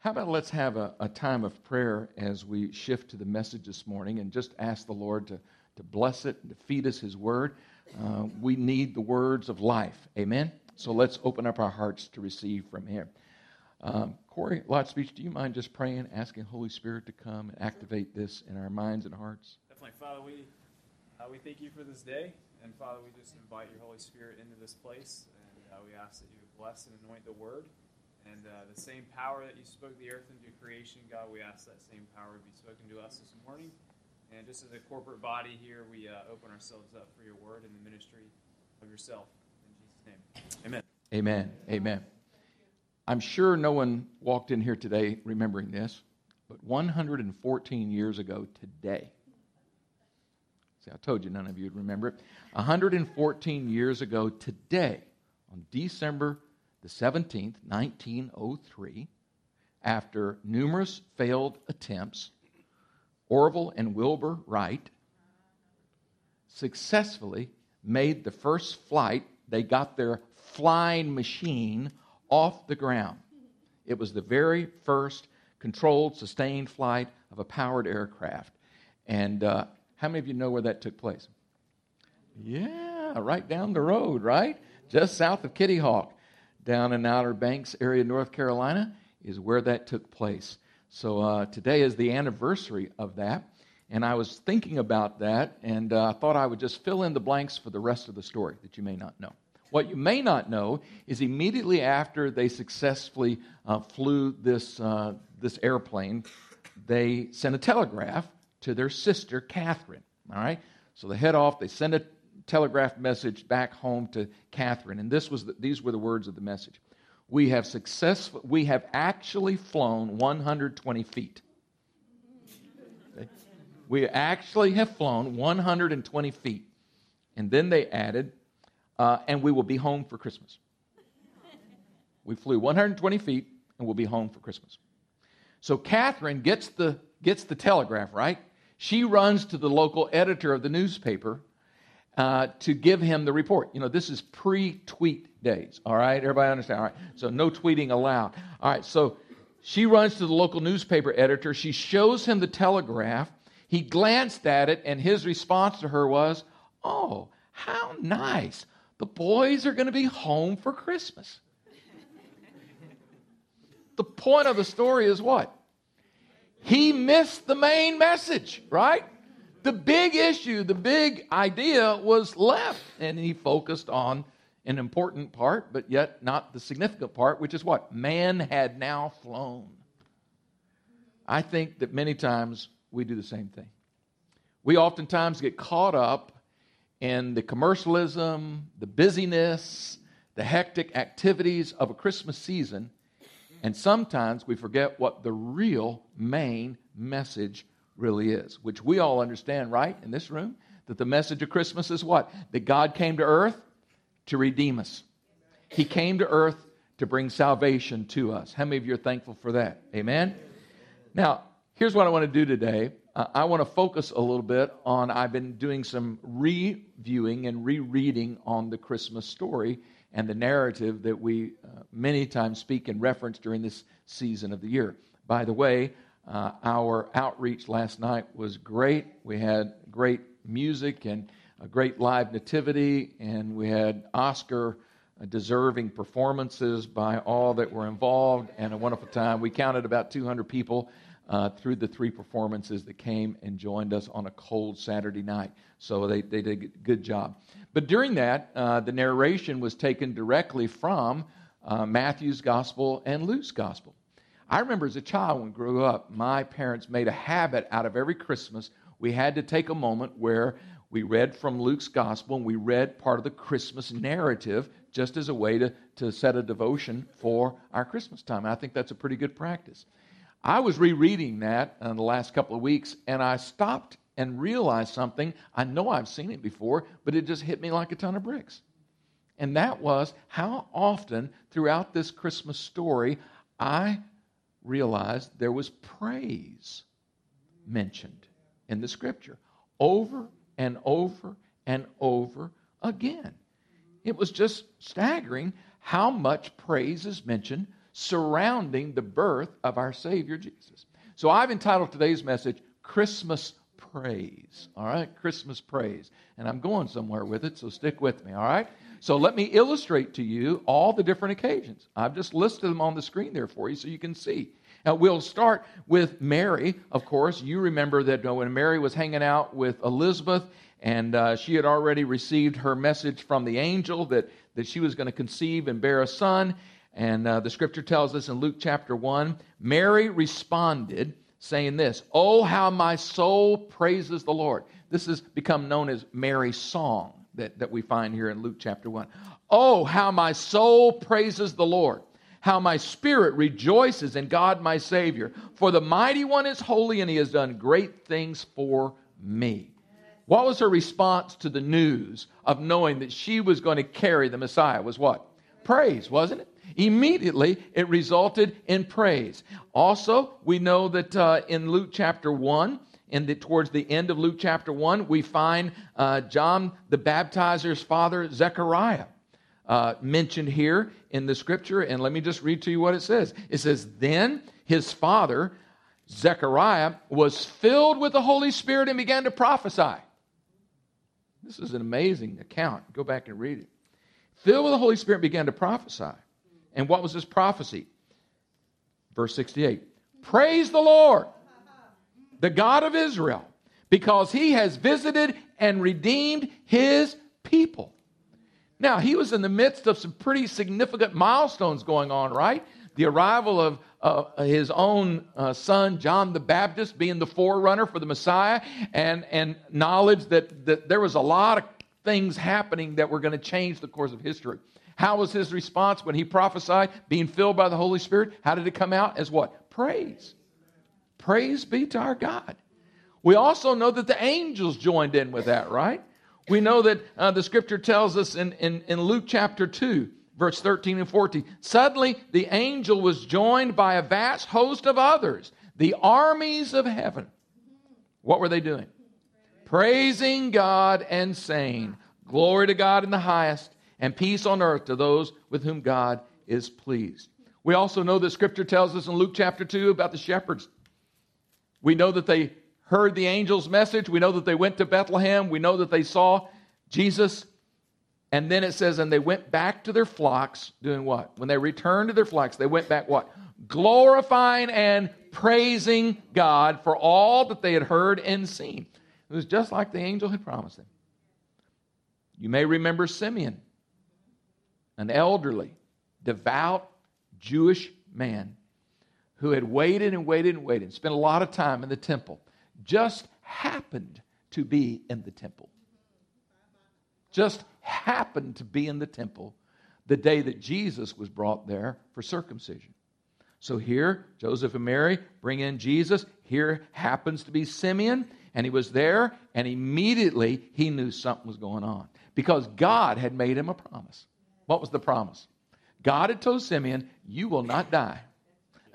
How about let's have a, a, time of prayer as we shift to the message this morning and just ask the Lord to, to bless it and to feed us His word. Uh, we need the words of life. Amen? So let's open up our hearts to receive from Him. Um, Corey, Lot Speech, do you mind just praying, asking Holy Spirit to come and activate this in our minds and hearts? Definitely. Father, we, uh, we thank you for this day. And Father, we just invite your Holy Spirit into this place. And uh, we ask that you bless and anoint the word. And uh, the same power that you spoke the earth into creation, God, we ask that same power be spoken to us this morning. And just as a corporate body here, we uh, open ourselves up for your word and the ministry of yourself. In Jesus' name. Amen. Amen. Amen. I'm sure no one walked in here today remembering this, but 114 years ago today, see, I told you none of you would remember it. 114 years ago today, on December the 17th, 1903, after numerous failed attempts, Orville and Wilbur Wright successfully made the first flight. They got their flying machine off the ground. It was the very first controlled, sustained flight of a powered aircraft. And uh, how many of you know where that took place? Yeah, right down the road, right? Just south of Kitty Hawk down in Outer Banks area, North Carolina, is where that took place. So uh, today is the anniversary of that. And I was thinking about that, and uh, I thought I would just fill in the blanks for the rest of the story that you may not know. What you may not know is immediately after they successfully uh, flew this, uh, this airplane, they sent a telegraph to their sister, Katharine. All right? So they head off, they send a telegraph message back home to Katharine. And this was the, these were the words of the message. We have successful, we have actually flown 120 feet. We actually have flown 120 feet. And then they added, uh, and we will be home for Christmas. We flew 120 feet and we'll be home for Christmas. So Katharine gets the, gets the telegraph, right? She runs to the local editor of the newspaper uh, to give him the report. You know, this is pre tweet days, all right? Everybody understand? All right. So no tweeting allowed. All right. So she runs to the local newspaper editor. She shows him the telegraph. He glanced at it, and his response to her was, Oh, how nice. The boys are going to be home for Christmas. the point of the story is what? He missed the main message, right? The big issue, the big idea was left, and he focused on an important part, but yet not the significant part, which is what? Man had now flown. I think that many times we do the same thing. We oftentimes get caught up in the commercialism, the busyness, the hectic activities of a Christmas season, and sometimes we forget what the real main message really is, which we all understand, right, in this room? That the message of Christmas is what? That God came to earth to redeem us. He came to earth to bring salvation to us. How many of you are thankful for that? Amen? Now, here's what I want to do today. Uh, I want to focus a little bit on, I've been doing some reviewing and rereading on the Christmas story and the narrative that we uh, many times speak and reference during this season of the year. By the way, uh, our outreach last night was great. We had great music and a great live nativity, and we had Oscar deserving performances by all that were involved, and a wonderful time. We counted about 200 people uh, through the three performances that came and joined us on a cold Saturday night. So they, they did a good job. But during that, uh, the narration was taken directly from uh, Matthew's gospel and Luke's gospel. I remember as a child when I grew up, my parents made a habit out of every Christmas. We had to take a moment where we read from Luke's gospel and we read part of the Christmas narrative just as a way to, to set a devotion for our Christmas time. I think that's a pretty good practice. I was rereading that in the last couple of weeks and I stopped and realized something. I know I've seen it before, but it just hit me like a ton of bricks. And that was how often throughout this Christmas story I realized there was praise mentioned in the scripture over and over and over again. It was just staggering how much praise is mentioned surrounding the birth of our Savior Jesus. So I've entitled today's message, Christmas Praise. All right? Christmas Praise. And I'm going somewhere with it, so stick with me, all right? So let me illustrate to you all the different occasions. I've just listed them on the screen there for you so you can see. Now, we'll start with Mary, of course. You remember that when Mary was hanging out with Elizabeth, and uh, she had already received her message from the angel that, that she was going to conceive and bear a son. And uh, the scripture tells us in Luke chapter 1 Mary responded, saying this, Oh, how my soul praises the Lord. This has become known as Mary's song that, that we find here in Luke chapter 1. Oh, how my soul praises the Lord. How my spirit rejoices in God my Savior. For the mighty one is holy and he has done great things for me. What was her response to the news of knowing that she was going to carry the Messiah? Was what? Praise, wasn't it? Immediately, it resulted in praise. Also, we know that uh, in Luke chapter 1, in the, towards the end of Luke chapter 1, we find uh, John the baptizer's father, Zechariah, uh, mentioned here in the scripture. And let me just read to you what it says. It says, Then his father, Zechariah, was filled with the Holy Spirit and began to prophesy. This is an amazing account. Go back and read it. Filled with the Holy Spirit, began to prophesy. And what was his prophecy? Verse 68 Praise the Lord, the God of Israel, because he has visited and redeemed his people. Now, he was in the midst of some pretty significant milestones going on, right? The arrival of uh, his own uh, son, John the Baptist, being the forerunner for the Messiah, and, and knowledge that, that there was a lot of things happening that were going to change the course of history. How was his response when he prophesied, being filled by the Holy Spirit? How did it come out? As what? Praise. Praise be to our God. We also know that the angels joined in with that, right? We know that uh, the scripture tells us in, in, in Luke chapter 2, verse 13 and 14. Suddenly, the angel was joined by a vast host of others, the armies of heaven. What were they doing? Praising God and saying, Glory to God in the highest, and peace on earth to those with whom God is pleased. We also know that scripture tells us in Luke chapter 2 about the shepherds. We know that they heard the angel's message. We know that they went to Bethlehem. We know that they saw Jesus. And then it says, and they went back to their flocks, doing what? When they returned to their flocks, they went back what? Glorifying and praising God for all that they had heard and seen. It was just like the angel had promised them. You may remember Simeon an elderly, devout Jewish man who had waited and waited and waited, spent a lot of time in the temple, just happened to be in the temple. Just happened to be in the temple the day that Jesus was brought there for circumcision. So here, Joseph and Mary bring in Jesus. Here happens to be Simeon, and he was there, and immediately he knew something was going on because God had made him a promise. What was the promise? God had told Simeon, You will not die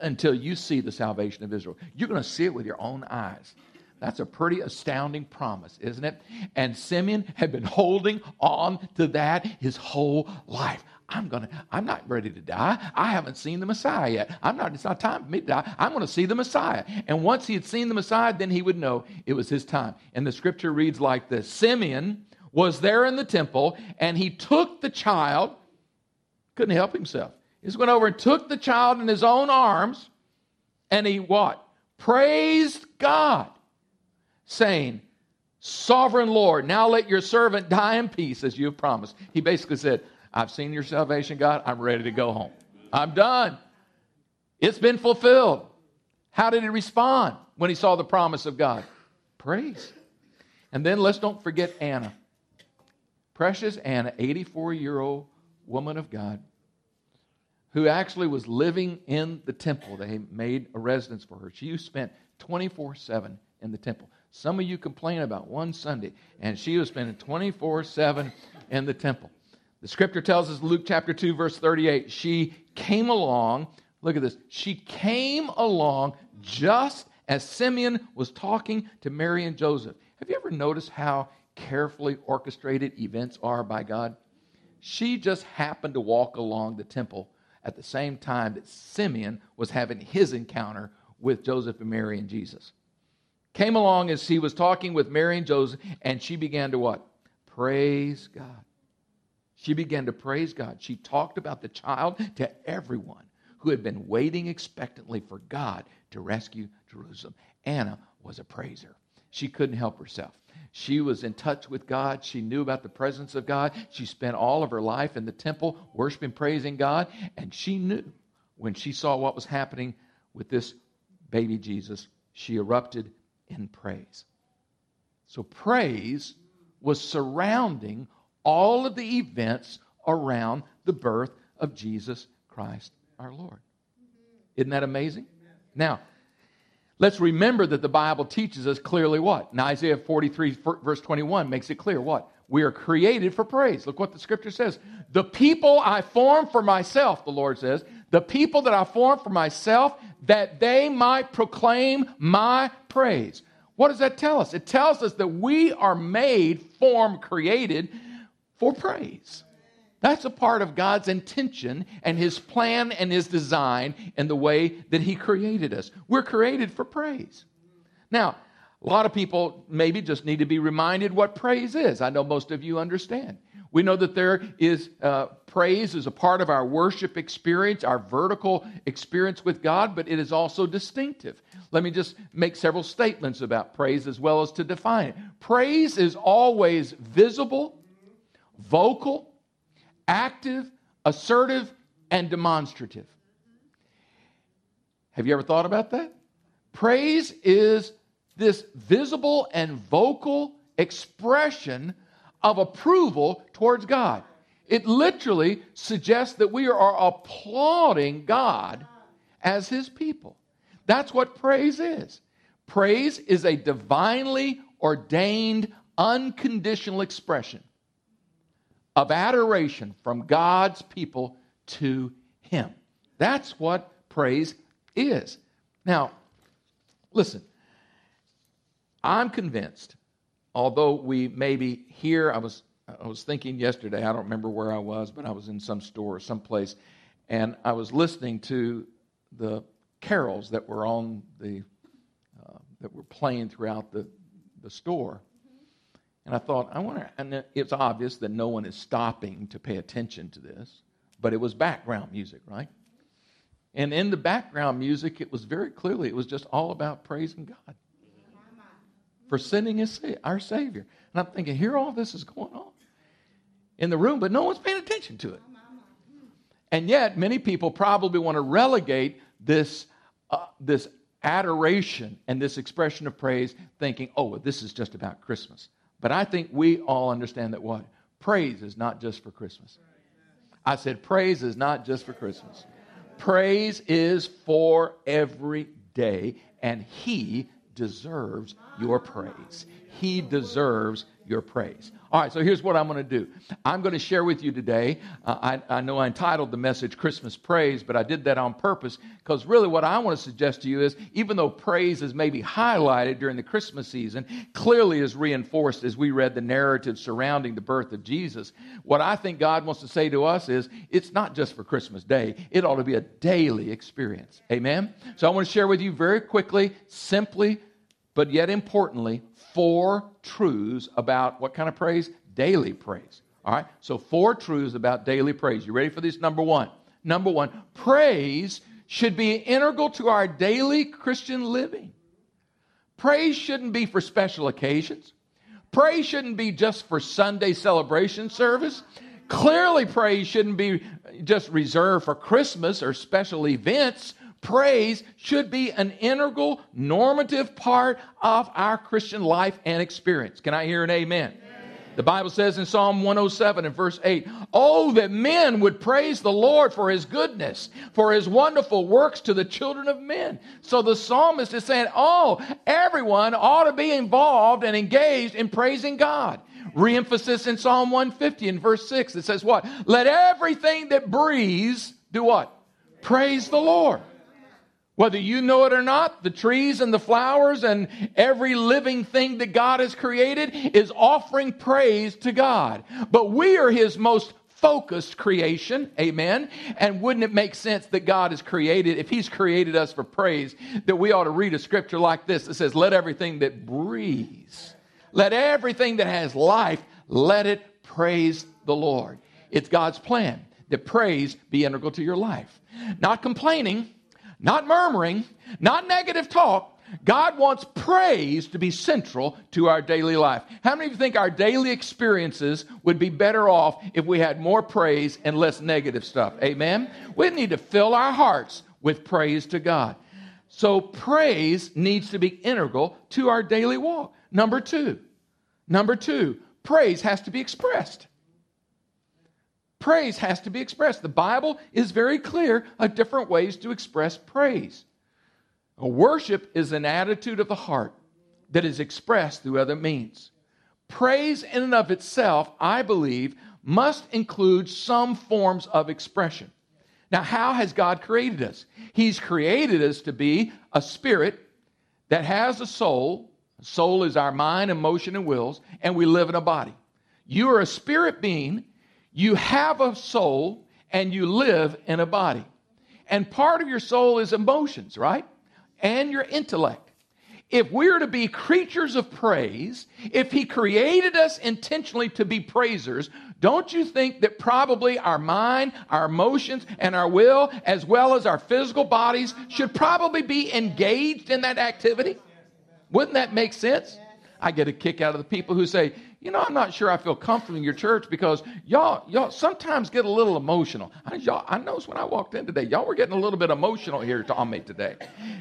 until you see the salvation of Israel. You're going to see it with your own eyes. That's a pretty astounding promise, isn't it? And Simeon had been holding on to that his whole life. I'm gonna, I'm not ready to die. I haven't seen the Messiah yet. I'm not, it's not time for me to die. I'm gonna see the Messiah. And once he had seen the Messiah, then he would know it was his time. And the scripture reads like this Simeon was there in the temple, and he took the child couldn't help himself. He went over and took the child in his own arms and he what? Praised God, saying, Sovereign Lord, now let your servant die in peace as you have promised. He basically said, I've seen your salvation, God. I'm ready to go home. I'm done. It's been fulfilled. How did he respond when he saw the promise of God? Praise. And then let's don't forget Anna. Precious Anna, 84 year old woman of God who actually was living in the temple. They made a residence for her. She spent 24 7 in the temple. Some of you complain about one Sunday, and she was spending 24 7 in the temple. The scripture tells us, Luke chapter 2, verse 38, she came along. Look at this. She came along just as Simeon was talking to Mary and Joseph. Have you ever noticed how carefully orchestrated events are by God? She just happened to walk along the temple at the same time that Simeon was having his encounter with Joseph and Mary and Jesus. Came along as he was talking with Mary and Joseph, and she began to what? Praise God. She began to praise God. She talked about the child to everyone who had been waiting expectantly for God to rescue Jerusalem. Anna was a praiser. She couldn't help herself. She was in touch with God. She knew about the presence of God. She spent all of her life in the temple worshiping, praising God. And she knew when she saw what was happening with this baby Jesus, she erupted in praise. So, praise was surrounding all of the events around the birth of Jesus Christ our Lord. Isn't that amazing? Now, let's remember that the Bible teaches us clearly what? Now, Isaiah 43, verse 21 makes it clear what? We are created for praise. Look what the scripture says. The people I formed for myself, the Lord says, the people that I formed for myself, that they might proclaim my praise. What does that tell us? It tells us that we are made, formed, created for praise. That's a part of God's intention and His plan and His design and the way that He created us. We're created for praise. Now, a lot of people maybe just need to be reminded what praise is. I know most of you understand. We know that there is uh, praise is a part of our worship experience, our vertical experience with God, but it is also distinctive. Let me just make several statements about praise as well as to define it. Praise is always visible, vocal, active, assertive, and demonstrative. Have you ever thought about that? Praise is this visible and vocal expression of approval towards God. It literally suggests that we are applauding God as His people. That's what praise is. Praise is a divinely ordained, unconditional expression of adoration from God's people to Him. That's what praise is. Now, listen, I'm convinced, although we maybe here, I was, I was thinking yesterday, I don't remember where I was, but I was in some store, or someplace, and I was listening to the carols that were on the, uh, that were playing throughout the, the store. And I thought, I wonder, and it's obvious that no one is stopping to pay attention to this, but it was background music, right? And in the background music, it was very clearly, it was just all about praising God for sending his, our Savior. And I'm thinking, here all this is going on in the room, but no one's paying attention to it. And yet, many people probably want to relegate this, uh, this adoration and this expression of praise, thinking, oh, well, this is just about Christmas. But I think we all understand that what? Praise is not just for Christmas. I said, praise is not just for Christmas. Praise is for every day, and He deserves your praise. He deserves your praise. All right, so here's what I'm going to do. I'm going to share with you today. Uh, I, I know I entitled the message Christmas Praise, but I did that on purpose because really what I want to suggest to you is even though praise is maybe highlighted during the Christmas season, clearly is reinforced as we read the narrative surrounding the birth of Jesus, what I think God wants to say to us is it's not just for Christmas Day, it ought to be a daily experience. Amen? So I want to share with you very quickly, simply, but yet importantly, four truths about what kind of praise? Daily praise. All right? So, four truths about daily praise. You ready for this? Number one. Number one, praise should be integral to our daily Christian living. Praise shouldn't be for special occasions. Praise shouldn't be just for Sunday celebration service. Clearly, praise shouldn't be just reserved for Christmas or special events praise should be an integral, normative part of our Christian life and experience. Can I hear an amen? amen? The Bible says in Psalm 107 and verse 8, Oh, that men would praise the Lord for his goodness, for his wonderful works to the children of men. So the psalmist is saying, Oh, everyone ought to be involved and engaged in praising God. Reemphasis in Psalm 150 in verse 6, it says what? Let everything that breathes do what? Praise the Lord. Whether you know it or not, the trees and the flowers and every living thing that God has created is offering praise to God. But we are His most focused creation. Amen. And wouldn't it make sense that God has created, if He's created us for praise, that we ought to read a scripture like this that says, Let everything that breathes, let everything that has life, let it praise the Lord. It's God's plan that praise be integral to your life. Not complaining, not murmuring, not negative talk, God wants praise to be central to our daily life. How many of you think our daily experiences would be better off if we had more praise and less negative stuff? Amen? We need to fill our hearts with praise to God. So, praise needs to be integral to our daily walk. Number two, number two, praise has to be expressed. Praise has to be expressed. The Bible is very clear of different ways to express praise. Worship is an attitude of the heart that is expressed through other means. Praise, in and of itself, I believe, must include some forms of expression. Now, how has God created us? He's created us to be a spirit that has a soul. Soul is our mind, emotion, and wills, and we live in a body. You are a spirit being, you have a soul, and you live in a body. And part of your soul is emotions, right? and your intellect. If we're to be creatures of praise, if He created us intentionally to be praisers, don't you think that probably our mind, our emotions, and our will, as well as our physical bodies, should probably be engaged in that activity? Wouldn't that make sense? I get a kick out of the people who say, you know, I'm not sure I feel comfortable in your church because y'all, y'all sometimes get a little emotional. I, y'all, I noticed when I walked in today, y'all were getting a little bit emotional here on me today,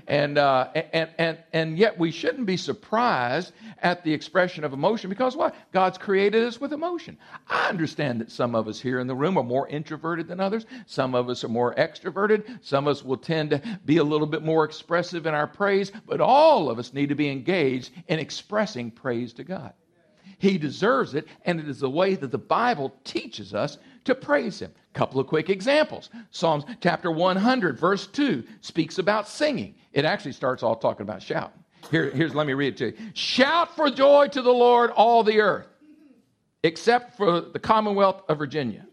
and uh, and and and yet we shouldn't be surprised at the expression of emotion because what? God's created us with emotion. I understand that some of us here in the room are more introverted than others. Some of us are more extroverted. Some of us will tend to be a little bit more expressive in our praise, but all of us need to be engaged in expressing praise to God. He deserves it, and it is the way that the Bible teaches us to praise Him. Couple of quick examples. Psalms chapter 100, verse 2 speaks about singing. It actually starts all talking about shouting. Here, here's, let me read it to you. Shout for joy to the Lord, all the earth, except for the Commonwealth of Virginia.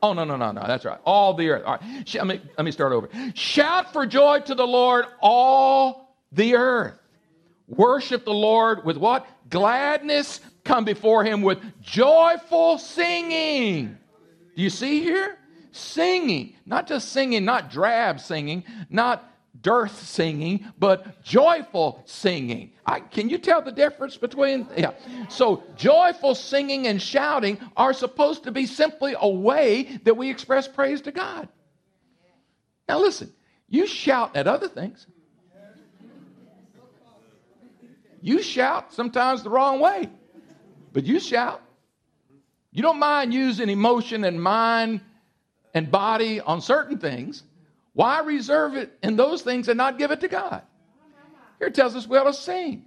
Oh, no, no, no, no. That's right. All the earth. All right. Let me, let me start over. Shout for joy to the Lord, all the earth. Worship the Lord with what? Gladness. Come before him with joyful singing. Do you see here? Singing. Not just singing, not drab singing, not dearth singing, but joyful singing. I, can you tell the difference between? Yeah. So, joyful singing and shouting are supposed to be simply a way that we express praise to God. Now, listen, you shout at other things. You shout sometimes the wrong way, but you shout. You don't mind using emotion and mind and body on certain things. Why reserve it in those things and not give it to God? Here tells us we ought to sing.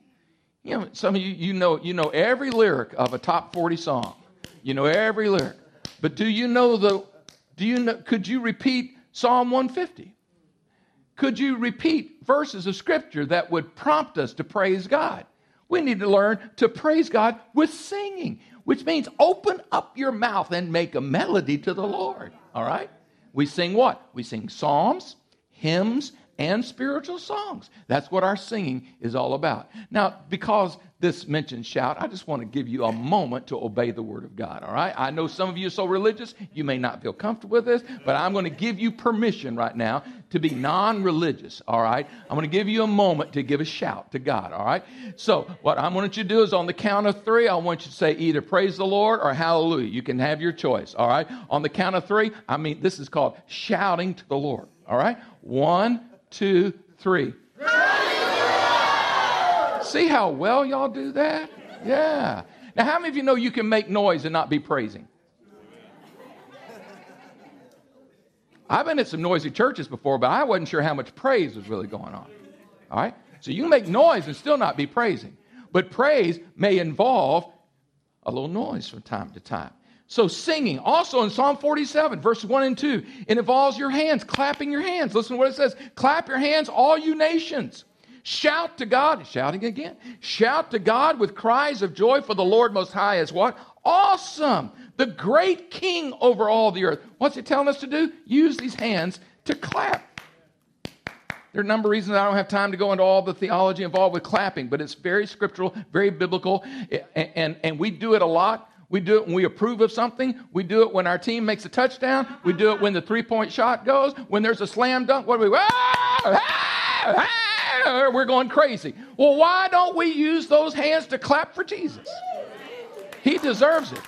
You know, some of you, you know, you know every lyric of a top 40 song. You know every lyric. But do you know the, do you know, could you repeat Psalm 150? Could you repeat verses of scripture that would prompt us to praise God? We need to learn to praise God with singing, which means open up your mouth and make a melody to the Lord. All right? We sing what? We sing psalms, hymns, and spiritual songs. That's what our singing is all about. Now, because this mentions shout, I just want to give you a moment to obey the word of God, all right? I know some of you are so religious, you may not feel comfortable with this, but I'm going to give you permission right now to be non religious, all right? I'm going to give you a moment to give a shout to God, all right? So, what I want you to do is on the count of three, I want you to say either praise the Lord or hallelujah. You can have your choice, all right? On the count of three, I mean, this is called shouting to the Lord, all right? One, two, three. See how well y'all do that? Yeah. Now, how many of you know you can make noise and not be praising? I've been at some noisy churches before, but I wasn't sure how much praise was really going on. All right? So you make noise and still not be praising. But praise may involve a little noise from time to time. So, singing, also in Psalm 47, verses 1 and 2, it involves your hands, clapping your hands. Listen to what it says Clap your hands, all you nations. Shout to God, shouting again. Shout to God with cries of joy, for the Lord Most High is what? Awesome. the great king over all the earth. What's he telling us to do? Use these hands to clap. There are a number of reasons I don't have time to go into all the theology involved with clapping, but it's very scriptural, very biblical, and, and, and we do it a lot. We do it when we approve of something. We do it when our team makes a touchdown. We do it when the three point shot goes. When there's a slam dunk, what do we? Ah, ah, ah, we're going crazy. Well, why don't we use those hands to clap for Jesus? He deserves it.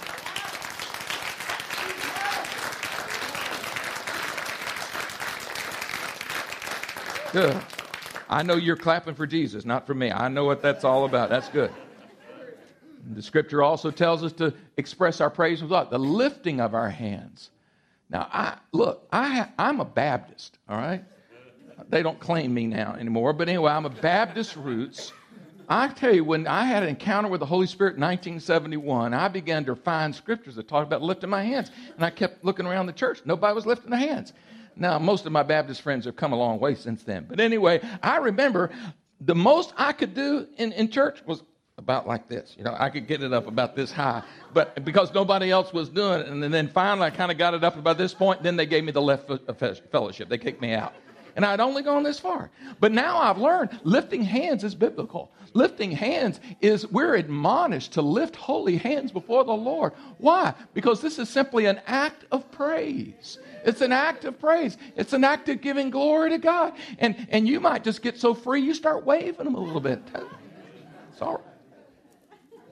Good. I know you're clapping for Jesus, not for me. I know what that's all about. That's good. The scripture also tells us to express our praise with what? The lifting of our hands. Now, I look, I, I'm a Baptist, all right? They don't claim me now anymore, but anyway, I'm a Baptist roots. I tell you, when I had an encounter with the Holy Spirit in 1971, I began to find scriptures that talked about lifting my hands. And I kept looking around the church. Nobody was lifting their hands. Now, most of my Baptist friends have come a long way since then. But anyway, I remember the most I could do in, in church was about like this. You know, I could get it up about this high, but because nobody else was doing it. And then finally, I kind of got it up about this point. Then they gave me the left fellowship. They kicked me out. And I'd only gone this far. But now I've learned lifting hands is biblical. Lifting hands is we're admonished to lift holy hands before the Lord. Why? Because this is simply an act of praise. It's an act of praise. It's an act of giving glory to God. And, and you might just get so free you start waving them a little bit. It's all right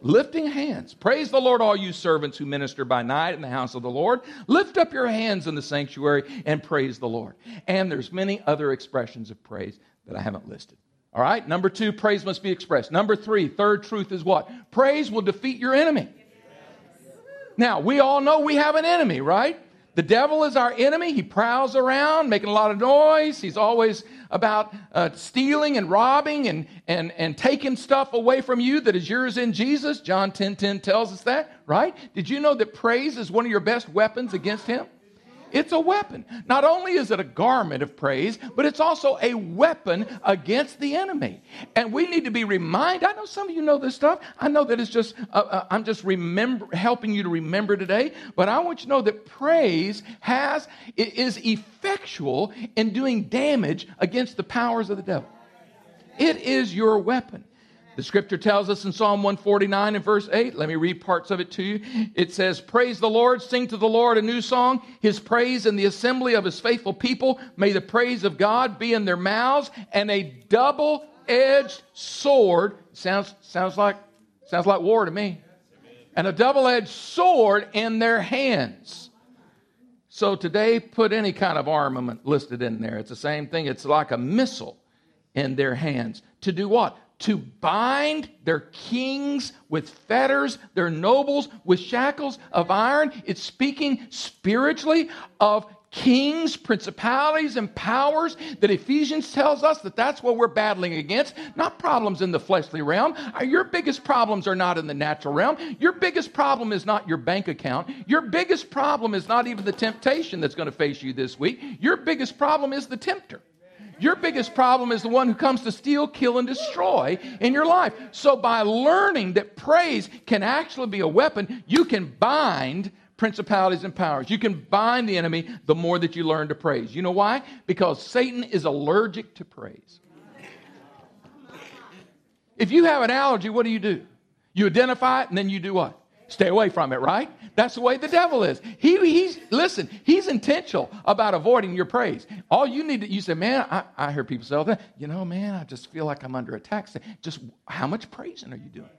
lifting hands. Praise the Lord, all you servants who minister by night in the house of the Lord. Lift up your hands in the sanctuary and praise the Lord. And there's many other expressions of praise that I haven't listed. All right, number two, praise must be expressed. Number three, third truth is what? Praise will defeat your enemy. Now, we all know we have an enemy, right? The devil is our enemy. He prowls around making a lot of noise. He's always about uh, stealing and robbing and, and, and taking stuff away from you that is yours in Jesus. John 10 10 tells us that, right? Did you know that praise is one of your best weapons against him? It's a weapon. Not only is it a garment of praise, but it's also a weapon against the enemy. And we need to be reminded. I know some of you know this stuff. I know that it's just, uh, uh, I'm just remember, helping you to remember today. But I want you to know that praise has, is effectual in doing damage against the powers of the devil. It is your weapon. The scripture tells us in Psalm 149 and verse 8, let me read parts of it to you. It says, Praise the Lord, sing to the Lord a new song, his praise in the assembly of his faithful people. May the praise of God be in their mouths and a double edged sword. Sounds, sounds, like, sounds like war to me. And a double edged sword in their hands. So today, put any kind of armament listed in there. It's the same thing. It's like a missile in their hands. To do what? To bind their kings with fetters, their nobles with shackles of iron. It's speaking spiritually of kings, principalities, and powers that Ephesians tells us that that's what we're battling against, not problems in the fleshly realm. Uh, your biggest problems are not in the natural realm. Your biggest problem is not your bank account. Your biggest problem is not even the temptation that's going to face you this week. Your biggest problem is the tempter. Your biggest problem is the one who comes to steal, kill, and destroy in your life. So, by learning that praise can actually be a weapon, you can bind principalities and powers. You can bind the enemy the more that you learn to praise. You know why? Because Satan is allergic to praise. If you have an allergy, what do you do? You identify it and then you do what? Stay away from it, right? That's the way the devil is. He, he's, listen, he's intentional about avoiding your praise. All you need to, you say, man, I, I hear people say all that, you know, man, I just feel like I'm under attack. Just how much praising are you doing?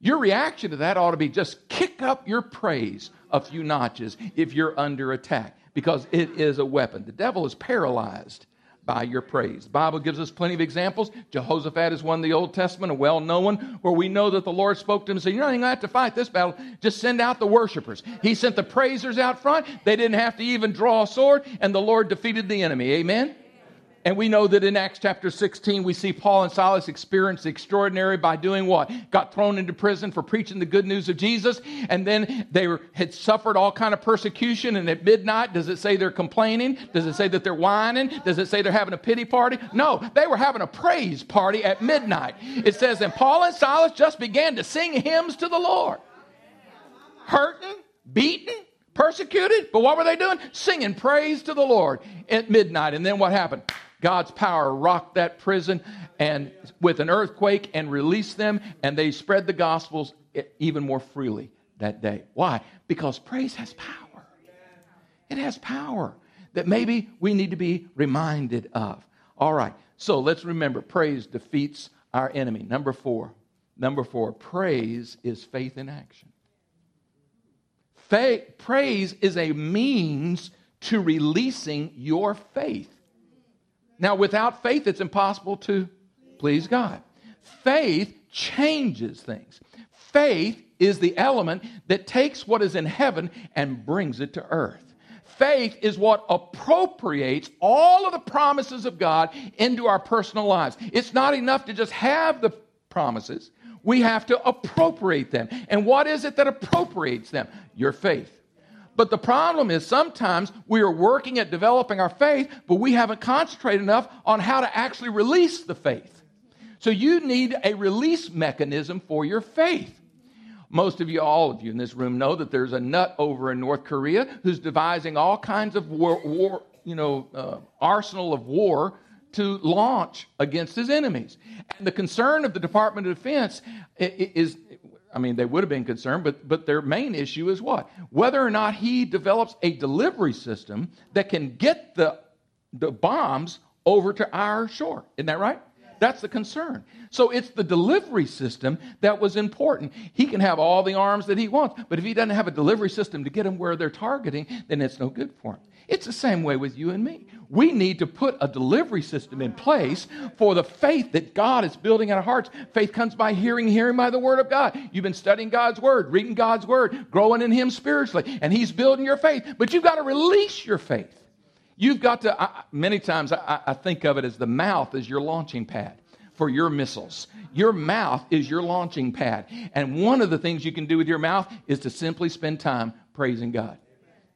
Your reaction to that ought to be just kick up your praise a few notches if you're under attack because it is a weapon. The devil is paralyzed by your praise. The Bible gives us plenty of examples. Jehoshaphat is one in the Old Testament, a well known one, where we know that the Lord spoke to him and said, You're not even going to have to fight this battle. Just send out the worshipers. He sent the praisers out front. They didn't have to even draw a sword, and the Lord defeated the enemy. Amen? And we know that in Acts chapter 16, we see Paul and Silas experience the extraordinary by doing what? Got thrown into prison for preaching the good news of Jesus. And then they were, had suffered all kind of persecution. And at midnight, does it say they're complaining? Does it say that they're whining? Does it say they're having a pity party? No, they were having a praise party at midnight. It says, and Paul and Silas just began to sing hymns to the Lord. Hurting, beaten, persecuted. But what were they doing? Singing praise to the Lord at midnight. And then what happened? God's power rocked that prison and with an earthquake and released them, and they spread the gospels even more freely that day. Why? Because praise has power. It has power that maybe we need to be reminded of. All right, so let's remember praise defeats our enemy. Number four. Number four, praise is faith in action. Faith, praise is a means to releasing your faith. Now, without faith, it's impossible to please God. Faith changes things. Faith is the element that takes what is in heaven and brings it to earth. Faith is what appropriates all of the promises of God into our personal lives. It's not enough to just have the promises, we have to appropriate them. And what is it that appropriates them? Your faith. But the problem is sometimes we are working at developing our faith, but we haven't concentrated enough on how to actually release the faith. So you need a release mechanism for your faith. Most of you, all of you in this room, know that there's a nut over in North Korea who's devising all kinds of war, war you know, uh, arsenal of war to launch against his enemies. And the concern of the Department of Defense is, I mean, they would have been concerned, but, but their main issue is what? Whether or not he develops a delivery system that can get the, the bombs over to our shore. Isn't that right? That's the concern. So it's the delivery system that was important. He can have all the arms that he wants, but if he doesn't have a delivery system to get them where they're targeting, then it's no good for him. It's the same way with you and me. We need to put a delivery system in place for the faith that God is building in our hearts. Faith comes by hearing, hearing by the Word of God. You've been studying God's Word, reading God's Word, growing in Him spiritually, and He's building your faith. But you've got to release your faith. You've got to, I, many times I, I think of it as the mouth as your launching pad for your missiles. Your mouth is your launching pad. And one of the things you can do with your mouth is to simply spend time praising God.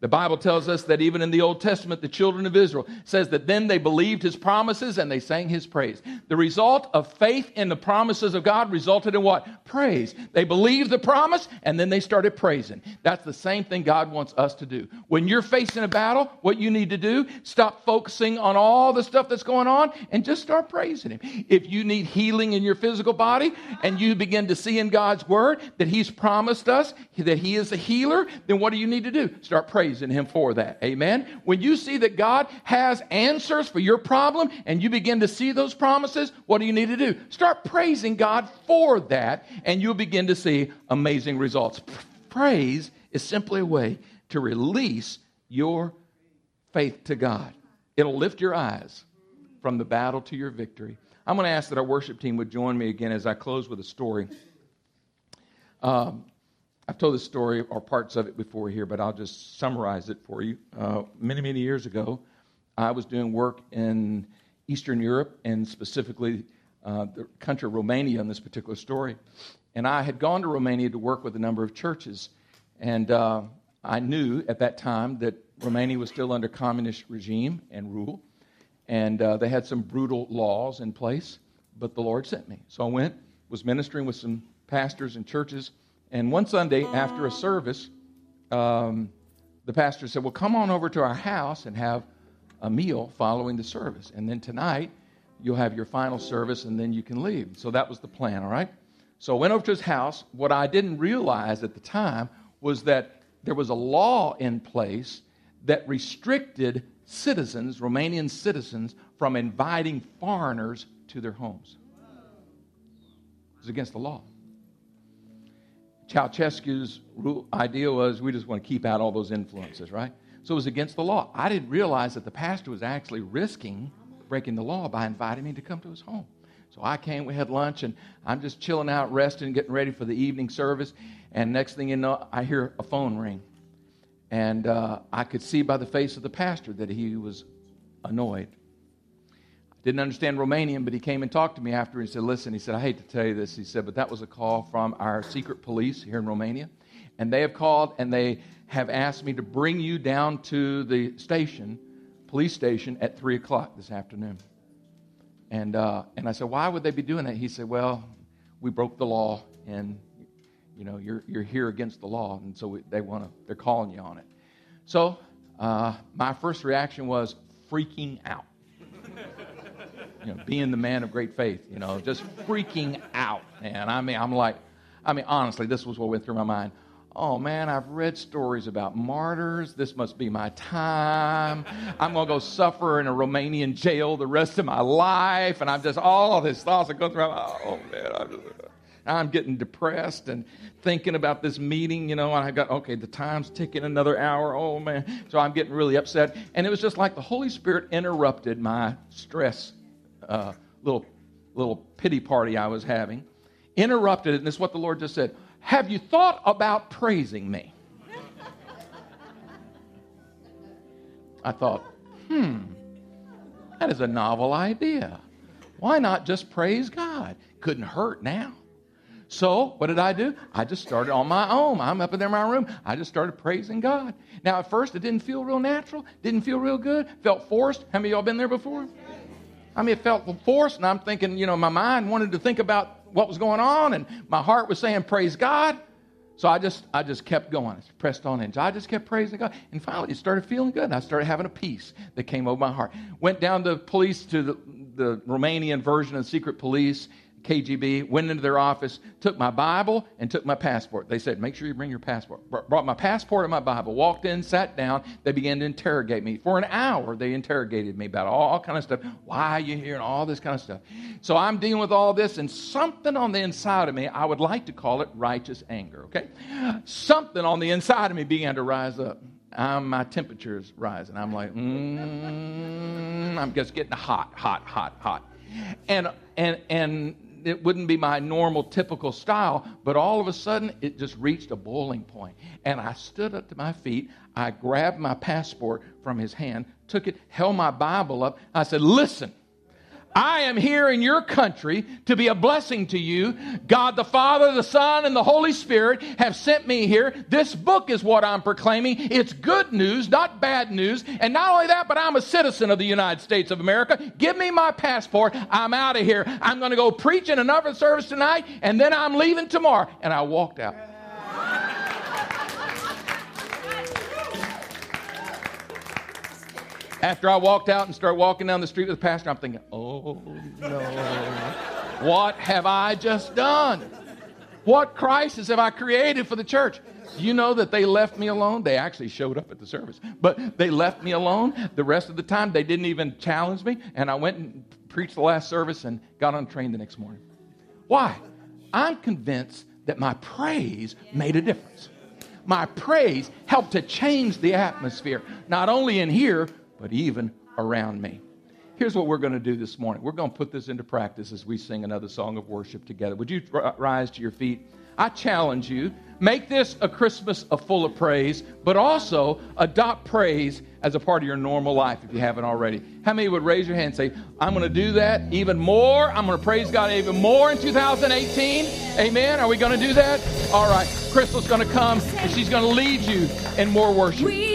The Bible tells us that even in the Old Testament, the children of Israel says that then they believed his promises and they sang his praise. The result of faith in the promises of God resulted in what? Praise. They believed the promise and then they started praising. That's the same thing God wants us to do. When you're facing a battle, what you need to do, stop focusing on all the stuff that's going on and just start praising him. If you need healing in your physical body and you begin to see in God's word that he's promised us that he is a healer, then what do you need to do? Start praising praising Him for that. Amen. When you see that God has answers for your problem and you begin to see those promises, what do you need to do? Start praising God for that, and you'll begin to see amazing results. Praise is simply a way to release your faith to God. It'll lift your eyes from the battle to your victory. I'm going to ask that our worship team would join me again as I close with a story. Um, I've told this story or parts of it before here, but I'll just summarize it for you. Uh, many, many years ago, I was doing work in Eastern Europe and specifically uh, the country of Romania in this particular story. And I had gone to Romania to work with a number of churches. And uh, I knew at that time that Romania was still under communist regime and rule. And uh, they had some brutal laws in place, but the Lord sent me. So I went, was ministering with some pastors and churches and one Sunday after a service, um, the pastor said, Well, come on over to our house and have a meal following the service. And then tonight, you'll have your final service and then you can leave. So that was the plan, all right? So I went over to his house. What I didn't realize at the time was that there was a law in place that restricted citizens, Romanian citizens, from inviting foreigners to their homes. It was against the law. Ceausescu's idea was we just want to keep out all those influences, right? So it was against the law. I didn't realize that the pastor was actually risking breaking the law by inviting me to come to his home. So I came, we had lunch, and I'm just chilling out, resting, getting ready for the evening service. And next thing you know, I hear a phone ring. And uh, I could see by the face of the pastor that he was annoyed. Didn't understand Romanian, but he came and talked to me after and said, Listen, he said, I hate to tell you this. He said, but that was a call from our secret police here in Romania. And they have called and they have asked me to bring you down to the station, police station, at 3 o'clock this afternoon. And, uh, and I said, Why would they be doing that? He said, Well, we broke the law and you know, you're, you're here against the law. And so we, they want to, they're calling you on it. So uh, my first reaction was freaking out. You know, being the man of great faith, you know, just freaking out. And I mean, I'm like, I mean, honestly, this was what went through my mind. Oh man, I've read stories about martyrs. This must be my time. I'm going to go suffer in a Romanian jail the rest of my life. And I'm just, all these thoughts are going through my mind. Oh man, I'm, just, I'm getting depressed and thinking about this meeting, you know, and I got, okay, the time's ticking another hour. Oh man. So I'm getting really upset. And it was just like the Holy Spirit interrupted my stress uh, little, little pity party I was having. Interrupted it. And this is what the Lord just said have you thought about praising me? I thought, hmm, that is a novel idea. Why not just praise God? Couldn't hurt now. So, what did I do? I just started on my own. I'm up in there in my room. I just started praising God. Now, at first, it didn't feel real natural, didn't feel real good, felt forced. How many of y'all been there before? I mean, it felt forced, and I'm thinking, you know, my mind wanted to think about what was going on, and my heart was saying, Praise God. So I just I just kept going. I pressed on in. I just kept praising God. And finally it started feeling good. And I started having a peace that came over my heart. Went down to police to the, the Romanian version of secret police KGB, went into their office, took my Bible, and took my passport. They said, Make sure you bring your passport. Brought my passport and my Bible, walked in, sat down. They began to interrogate me. For an hour, they interrogated me about all, all kind of stuff. Why are you here? And all this kind of stuff. So I'm dealing with all this, and something on the inside of me, I would like to call it righteous anger, okay? Something on the inside of me began to rise up. Um, my temperature is rising. I'm like, mm, I'm just getting hot, hot, hot, hot. And, and, and it wouldn't be my normal, typical style, but all of a sudden it just reached a boiling point. And I stood up to my feet. I grabbed my passport from his hand, took it, held my Bible up. I said, Listen, I am here in your country to be a blessing to you. God the Father, the Son, and the Holy Spirit have sent me here. This book is what I'm proclaiming. It's good news, not bad news. And not only that, but I'm a citizen of the United States of America. Give me my passport. I'm out of here. I'm going to go preach in another service tonight, and then I'm leaving tomorrow. And I walked out. After I walked out and started walking down the street with the pastor, I'm thinking, oh no, what have I just done? What crisis have I created for the church? You know that they left me alone? They actually showed up at the service, but they left me alone. The rest of the time, they didn't even challenge me. And I went and preached the last service and got on train the next morning. Why? I'm convinced that my praise made a difference. My praise helped to change the atmosphere, not only in here, but even around me. Here's what we're going to do this morning. We're going to put this into practice as we sing another song of worship together. Would you uh, rise to your feet? I challenge you make this a Christmas of full of praise, but also adopt praise as a part of your normal life if you haven't already. How many would raise your hand and say, I'm going to do that even more? I'm going to praise God even more in 2018? Amen. Are we going to do that? All right. Crystal's going to come and she's going to lead you in more worship.